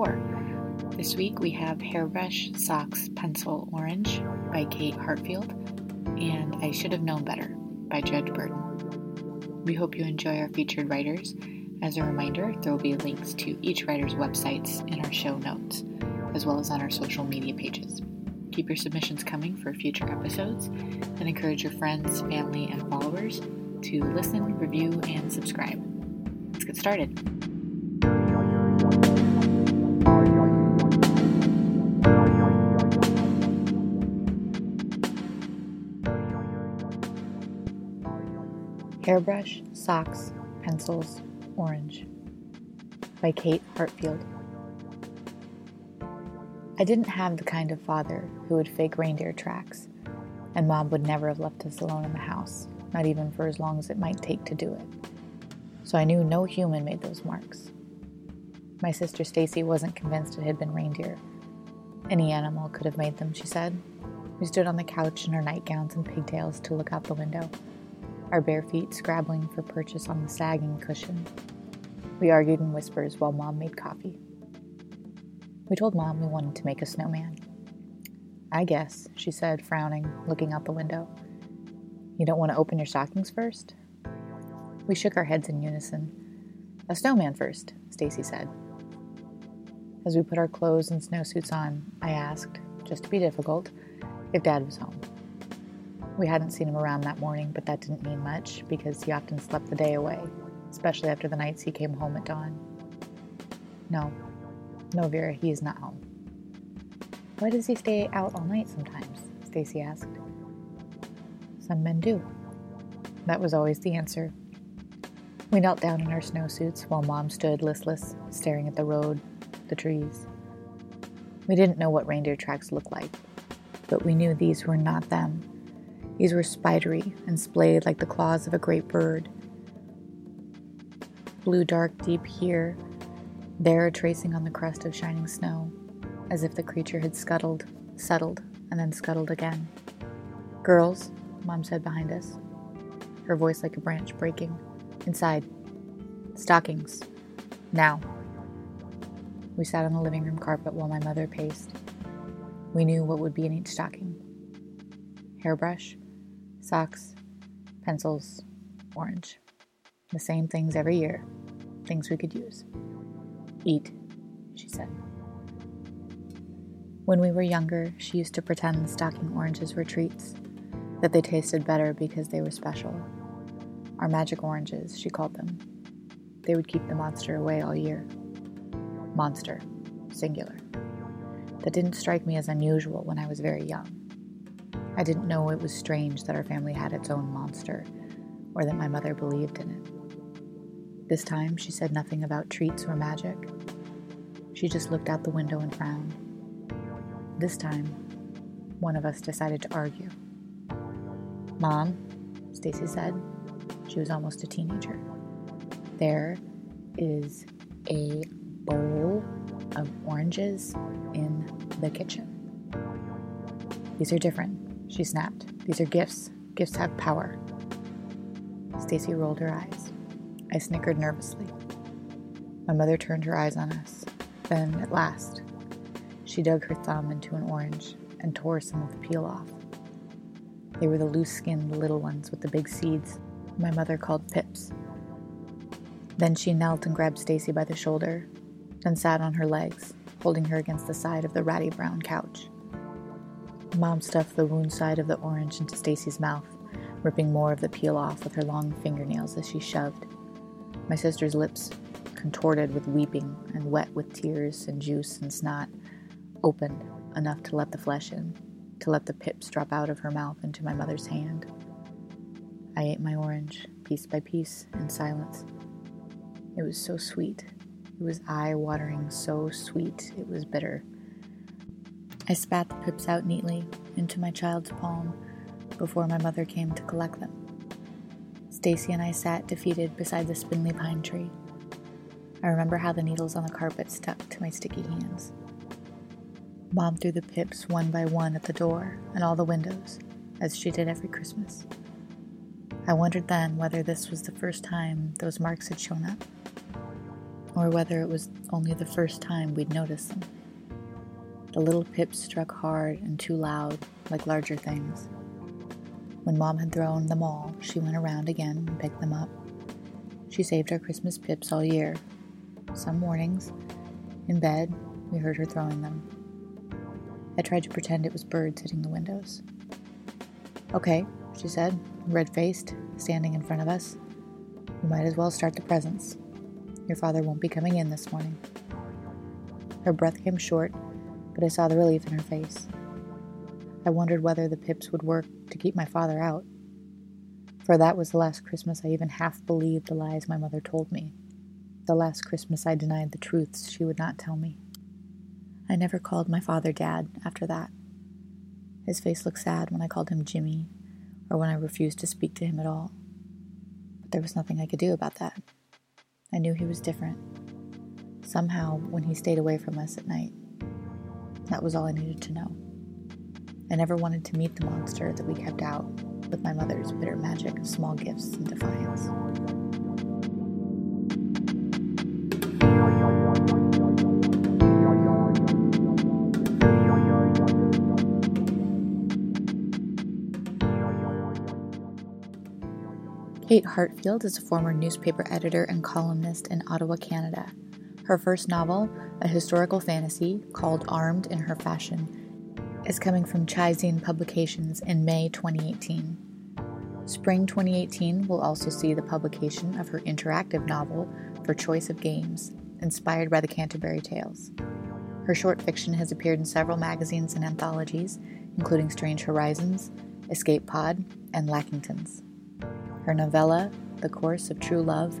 Welcome to episode 4. This week we have Hairbrush Socks Pencil Orange by Kate Heartfield and I Should Have Known Better by Judge Burdon. We hope you enjoy our featured writers. As a reminder, there will be links to each writer's websites in our show notes, as well as on our social media pages. Keep your submissions coming for future episodes and encourage your friends, family, and followers to listen, review, and subscribe. Let's get started. Hairbrush, Socks, Pencils, Orange by Kate Heartfield. I didn't have the kind of father who would fake reindeer tracks, and Mom would never have left us alone in the house, not even for as long as it might take to do it. So I knew no human made those marks. My sister Stacy wasn't convinced it had been reindeer. Any animal could have made them, she said. We stood on the couch in our nightgowns and pigtails to look out the window our bare feet scrabbling for purchase on the sagging cushion. We argued in whispers while Mom made coffee. We told Mom we wanted to make a snowman. I guess, she said, frowning, looking out the window. You don't want to open your stockings first? We shook our heads in unison. A snowman first, Stacy said. As we put our clothes and snowsuits on, I asked, just to be difficult, if Dad was home. We hadn't seen him around that morning, but that didn't mean much because he often slept the day away, especially after the nights he came home at dawn. No, no, Vera, he is not home. Why does he stay out all night sometimes? Stacy asked. Some men do. That was always the answer. We knelt down in our snowsuits while Mom stood listless, staring at the road, the trees. We didn't know what reindeer tracks looked like, but we knew these were not them these were spidery and splayed like the claws of a great bird. Blue dark deep here, there tracing on the crust of shining snow, as if the creature had scuttled, settled, and then scuttled again. Girls, Mom said behind us, her voice like a branch breaking. Inside. Stockings. Now. We sat on the living room carpet while my mother paced. We knew what would be in each stocking hairbrush, socks, pencils, orange. The same things every year, things we could use. Eat, she said. When we were younger, she used to pretend the stocking oranges were treats, that they tasted better because they were special. Our magic oranges, she called them. They would keep the monster away all year. Monster, singular. That didn't strike me as unusual when I was very young. I didn't know it was strange that our family had its own monster, or that my mother believed in it. This time, she said nothing about treats or magic. She just looked out the window and frowned. This time, one of us decided to argue. Mom, Stacy said. She was almost a teenager. There is a bowl of oranges in the kitchen. These are different. She snapped. These are gifts. Gifts have power. Stacy rolled her eyes. I snickered nervously. My mother turned her eyes on us. Then, at last, she dug her thumb into an orange and tore some of the peel off. They were the loose skinned little ones with the big seeds my mother called pips. Then she knelt and grabbed Stacy by the shoulder, then sat on her legs, holding her against the side of the ratty brown couch. Mom stuffed the wound side of the orange into Stacy's mouth, ripping more of the peel off with her long fingernails as she shoved. My sister's lips, contorted with weeping and wet with tears and juice and snot, opened enough to let the flesh in, to let the pips drop out of her mouth into my mother's hand. I ate my orange, piece by piece, in silence. It was so sweet. It was eye watering, so sweet, it was bitter. I spat the pips out neatly into my child's palm before my mother came to collect them. Stacy and I sat defeated beside the spindly pine tree. I remember how the needles on the carpet stuck to my sticky hands. Mom threw the pips one by one at the door and all the windows, as she did every Christmas. I wondered then whether this was the first time those marks had shown up. or whether it was only the first time we'd noticed them. The little pips struck hard and too loud, like larger things. When Mom had thrown them all, she went around again and picked them up. She saved our Christmas pips all year. Some mornings, in bed, we heard her throwing them. I tried to pretend it was birds hitting the windows. Okay, she said, red faced, standing in front of us. We might as well start the presents. Your father won't be coming in this morning. Her breath came short, but I saw the relief in her face. I wondered whether the pips would work to keep my father out. For that was the last Christmas I even half believed the lies my mother told me. The last Christmas I denied the truths she would not tell me. I never called my father Dad after that. His face looked sad when I called him Jimmy or when I refused to speak to him at all. But there was nothing I could do about that. I knew he was different. Somehow, when he stayed away from us at night, that was all I needed to know. I never wanted to meet the monster that we kept out with my mother's bitter magic of small gifts and defiance. Kate Heartfield is a former newspaper editor and columnist in Ottawa, Canada. Her first novel, a historical fantasy called Armed in Her Fashion, is coming from Chizine Publications in May 2018. Spring 2018 will also see the publication of her interactive novel for Choice of Games, inspired by the Canterbury Tales. Her short fiction has appeared in several magazines and anthologies, including Strange Horizons, Escape Pod, and Lackingtons. Her novella, The Course of True Love,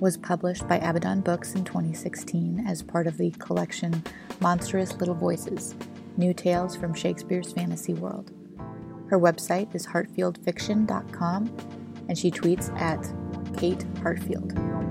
was published by Abaddon Books in 2016 as part of the collection Monstrous Little Voices New Tales from Shakespeare's Fantasy World. Her website is heartfieldfiction.com and she tweets at Kate Heartfield.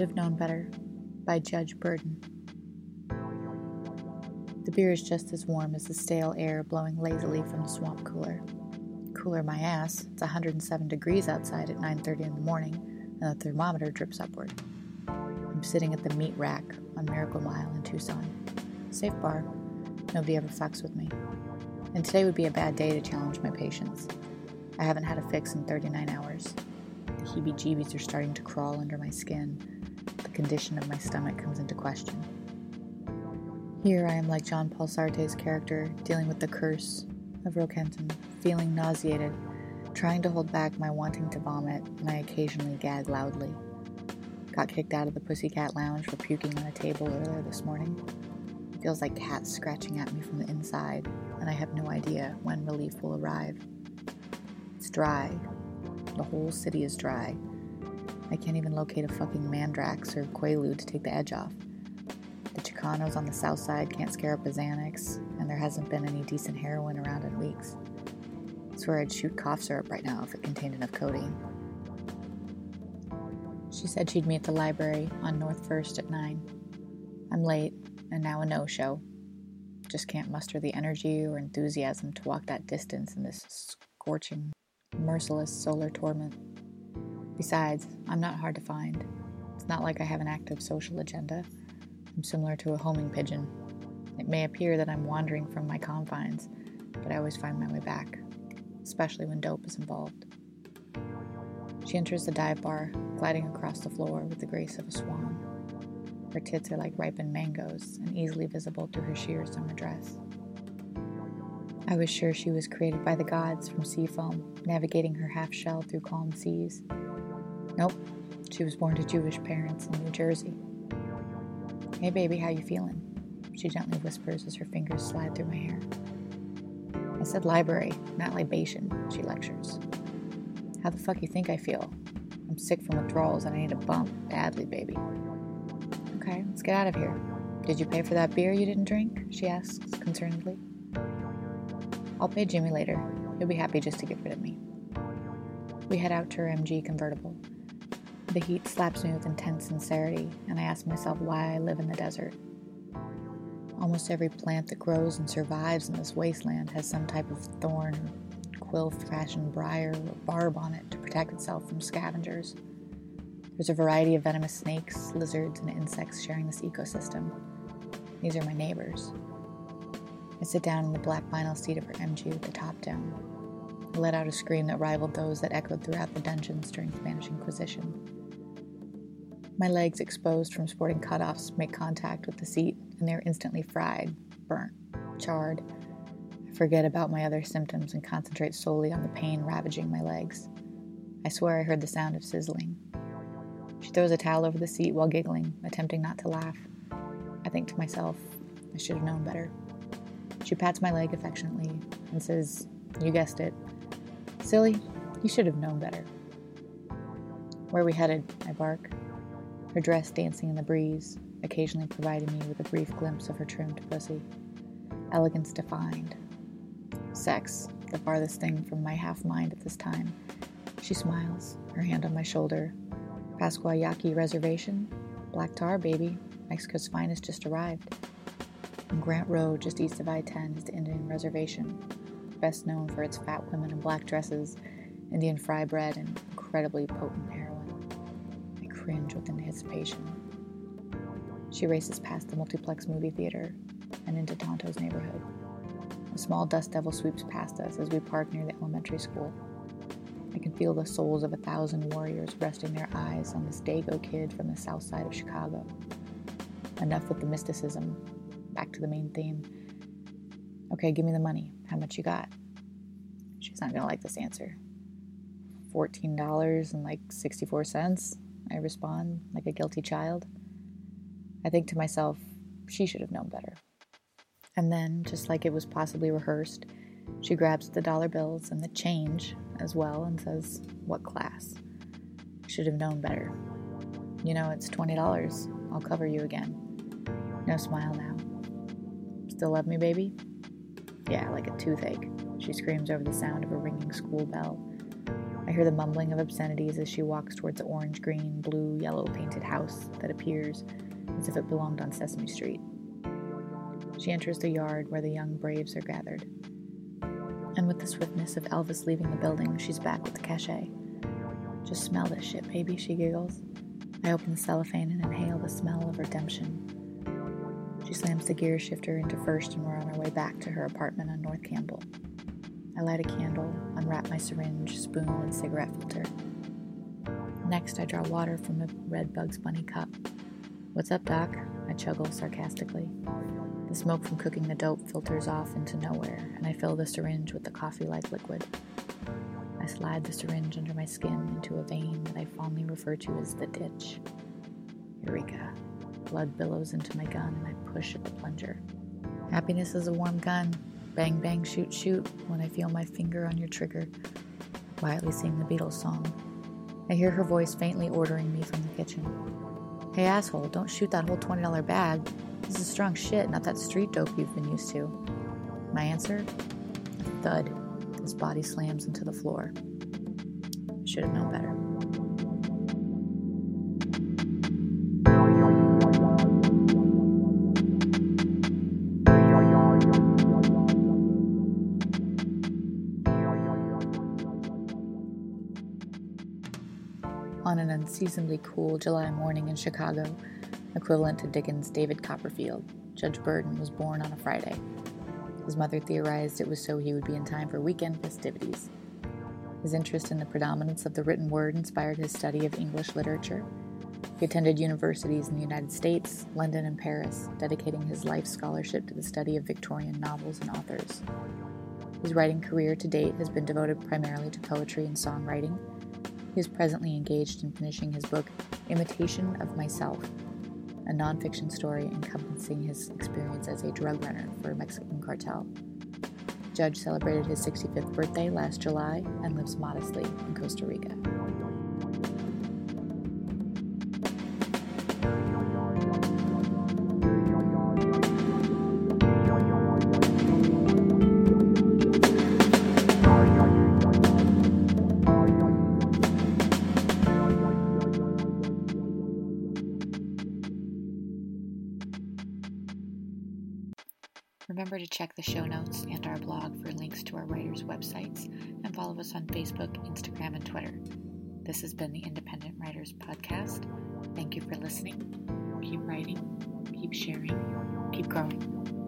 Should Have Known Better by Judge Burdon. The beer is just as warm as the stale air blowing lazily from the swamp cooler. Cooler my ass. It's 107 degrees outside at 9:30 in the morning, and the thermometer drips upward. I'm sitting at the meat rack on Miracle Mile in Tucson. Safe bar. Nobody ever fucks with me. And today would be a bad day to challenge my patience. I haven't had a fix in 39 hours. The heebie jeebies are starting to crawl under my skin. The condition of my stomach comes into question. Here I am like John Paul Sartre's character, dealing with the curse of Roquentin, feeling nauseated, trying to hold back my wanting to vomit, and I occasionally gag loudly. Got kicked out of the Pussycat Lounge for puking on a table earlier this morning. It feels like cats scratching at me from the inside, and I have no idea when relief will arrive. It's dry, the whole city is dry. I can't even locate a fucking Mandrax or Quaalude to take the edge off. The Chicanos on the south side can't scare up a Xanax, and there hasn't been any decent heroin around in weeks. I swear I'd shoot cough syrup right now if it contained enough codeine. She said she'd meet at the library on North First at 9. I'm late, and now a no show. Just can't muster the energy or enthusiasm to walk that distance in this scorching merciless solar torment. Besides, I'm not hard to find. It's not like I have an active social agenda. I'm similar to a homing pigeon. It may appear that I'm wandering from my confines, but I always find my way back, especially when dope is involved. She enters the dive bar, gliding across the floor with the grace of a swan. Her tits are like ripened mangoes and easily visible through her sheer summer dress. I was sure she was created by the gods from sea foam, navigating her half shell through calm seas. Nope, she was born to Jewish parents in New Jersey. Hey baby, how you feeling? She gently whispers as her fingers slide through my hair. I said library, not libation, she lectures. How the fuck you think I feel? I'm sick from withdrawals and I need a bump badly, baby. Okay, let's get out of here. Did you pay for that beer you didn't drink? She asks concernedly. I'll pay Jimmy later. He'll be happy just to get rid of me. We head out to her MG convertible. The heat slaps me with intense sincerity, and I ask myself why I live in the desert. Almost every plant that grows and survives in this wasteland has some type of thorn, quill fashioned briar, or barb on it to protect itself from scavengers. There's a variety of venomous snakes, lizards, and insects sharing this ecosystem. These are my neighbors. I sit down in the black vinyl seat of her MG with the top down. I let out a scream that rivaled those that echoed throughout the dungeons during the Spanish Inquisition. My legs, exposed from sporting cutoffs, make contact with the seat, and they are instantly fried, burnt, charred. I forget about my other symptoms and concentrate solely on the pain ravaging my legs. I swear I heard the sound of sizzling. She throws a towel over the seat while giggling, attempting not to laugh. I think to myself, I should have known better. She pats my leg affectionately and says, You guessed it. Silly, you should have known better. Where are we headed? I bark. Her dress dancing in the breeze, occasionally providing me with a brief glimpse of her trimmed pussy. Elegance defined. Sex, the farthest thing from my half mind at this time. She smiles, her hand on my shoulder. Pascua Yaqui Reservation? Black tar, baby. Mexico's finest just arrived. On Grant Road, just east of I 10, is the Indian Reservation, best known for its fat women in black dresses, Indian fry bread, and incredibly potent heroin. Cringe with anticipation. She races past the multiplex movie theater and into Tonto's neighborhood. A small dust devil sweeps past us as we park near the elementary school. I can feel the souls of a thousand warriors resting their eyes on this Dago kid from the south side of Chicago. Enough with the mysticism. Back to the main theme. Okay, give me the money. How much you got? She's not gonna like this answer. $14 and like 64 cents, I respond, like a guilty child. I think to myself, she should have known better. And then, just like it was possibly rehearsed, she grabs the dollar bills and the change as well and says, What class? Should have known better. You know, it's $20. I'll cover you again. No smile now. Still love me, baby? Yeah, like a toothache. She screams over the sound of a ringing school bell. I hear the mumbling of obscenities as she walks towards the orange, green, blue, yellow painted house that appears as if it belonged on Sesame Street. She enters the yard where the young braves are gathered. And with the swiftness of Elvis leaving the building, she's back with the cachet. Just smell this shit, baby, she giggles. I open the cellophane and inhale the smell of redemption. She slams the gear shifter into first, and we're on our way back to her apartment on North Campbell. I light a candle, unwrap my syringe, spoon, and cigarette filter. Next, I draw water from a red Bugs Bunny cup. What's up, Doc? I chuckle sarcastically. The smoke from cooking the dope filters off into nowhere, and I fill the syringe with the coffee like liquid. I slide the syringe under my skin into a vein that I fondly refer to as the ditch. Eureka. Blood billows into my gun, and I push at the plunger. Happiness is a warm gun. Bang, bang, shoot, shoot when I feel my finger on your trigger. Quietly sing the Beatles song. I hear her voice faintly ordering me from the kitchen. Hey, asshole, don't shoot that whole $20 bag. This is strong shit, not that street dope you've been used to. My answer? A thud. His body slams into the floor. Should have known better. On an unseasonably cool July morning in Chicago, equivalent to Dickens' David Copperfield, Judge Burdon was born on a Friday. His mother theorized it was so he would be in time for weekend festivities. His interest in the predominance of the written word inspired his study of English literature. He attended universities in the United States, London, and Paris, dedicating his life scholarship to the study of Victorian novels and authors. His writing career to date has been devoted primarily to poetry and songwriting. He is presently engaged in finishing his book, Imitation of Myself, a nonfiction story encompassing his experience as a drug runner for a Mexican cartel. Judge celebrated his 65th birthday last July and lives modestly in Costa Rica. Remember to check the show notes and our blog for links to our writers' websites and follow us on Facebook, Instagram, and Twitter. This has been the Independent Writers Podcast. Thank you for listening. Keep writing, keep sharing, keep growing.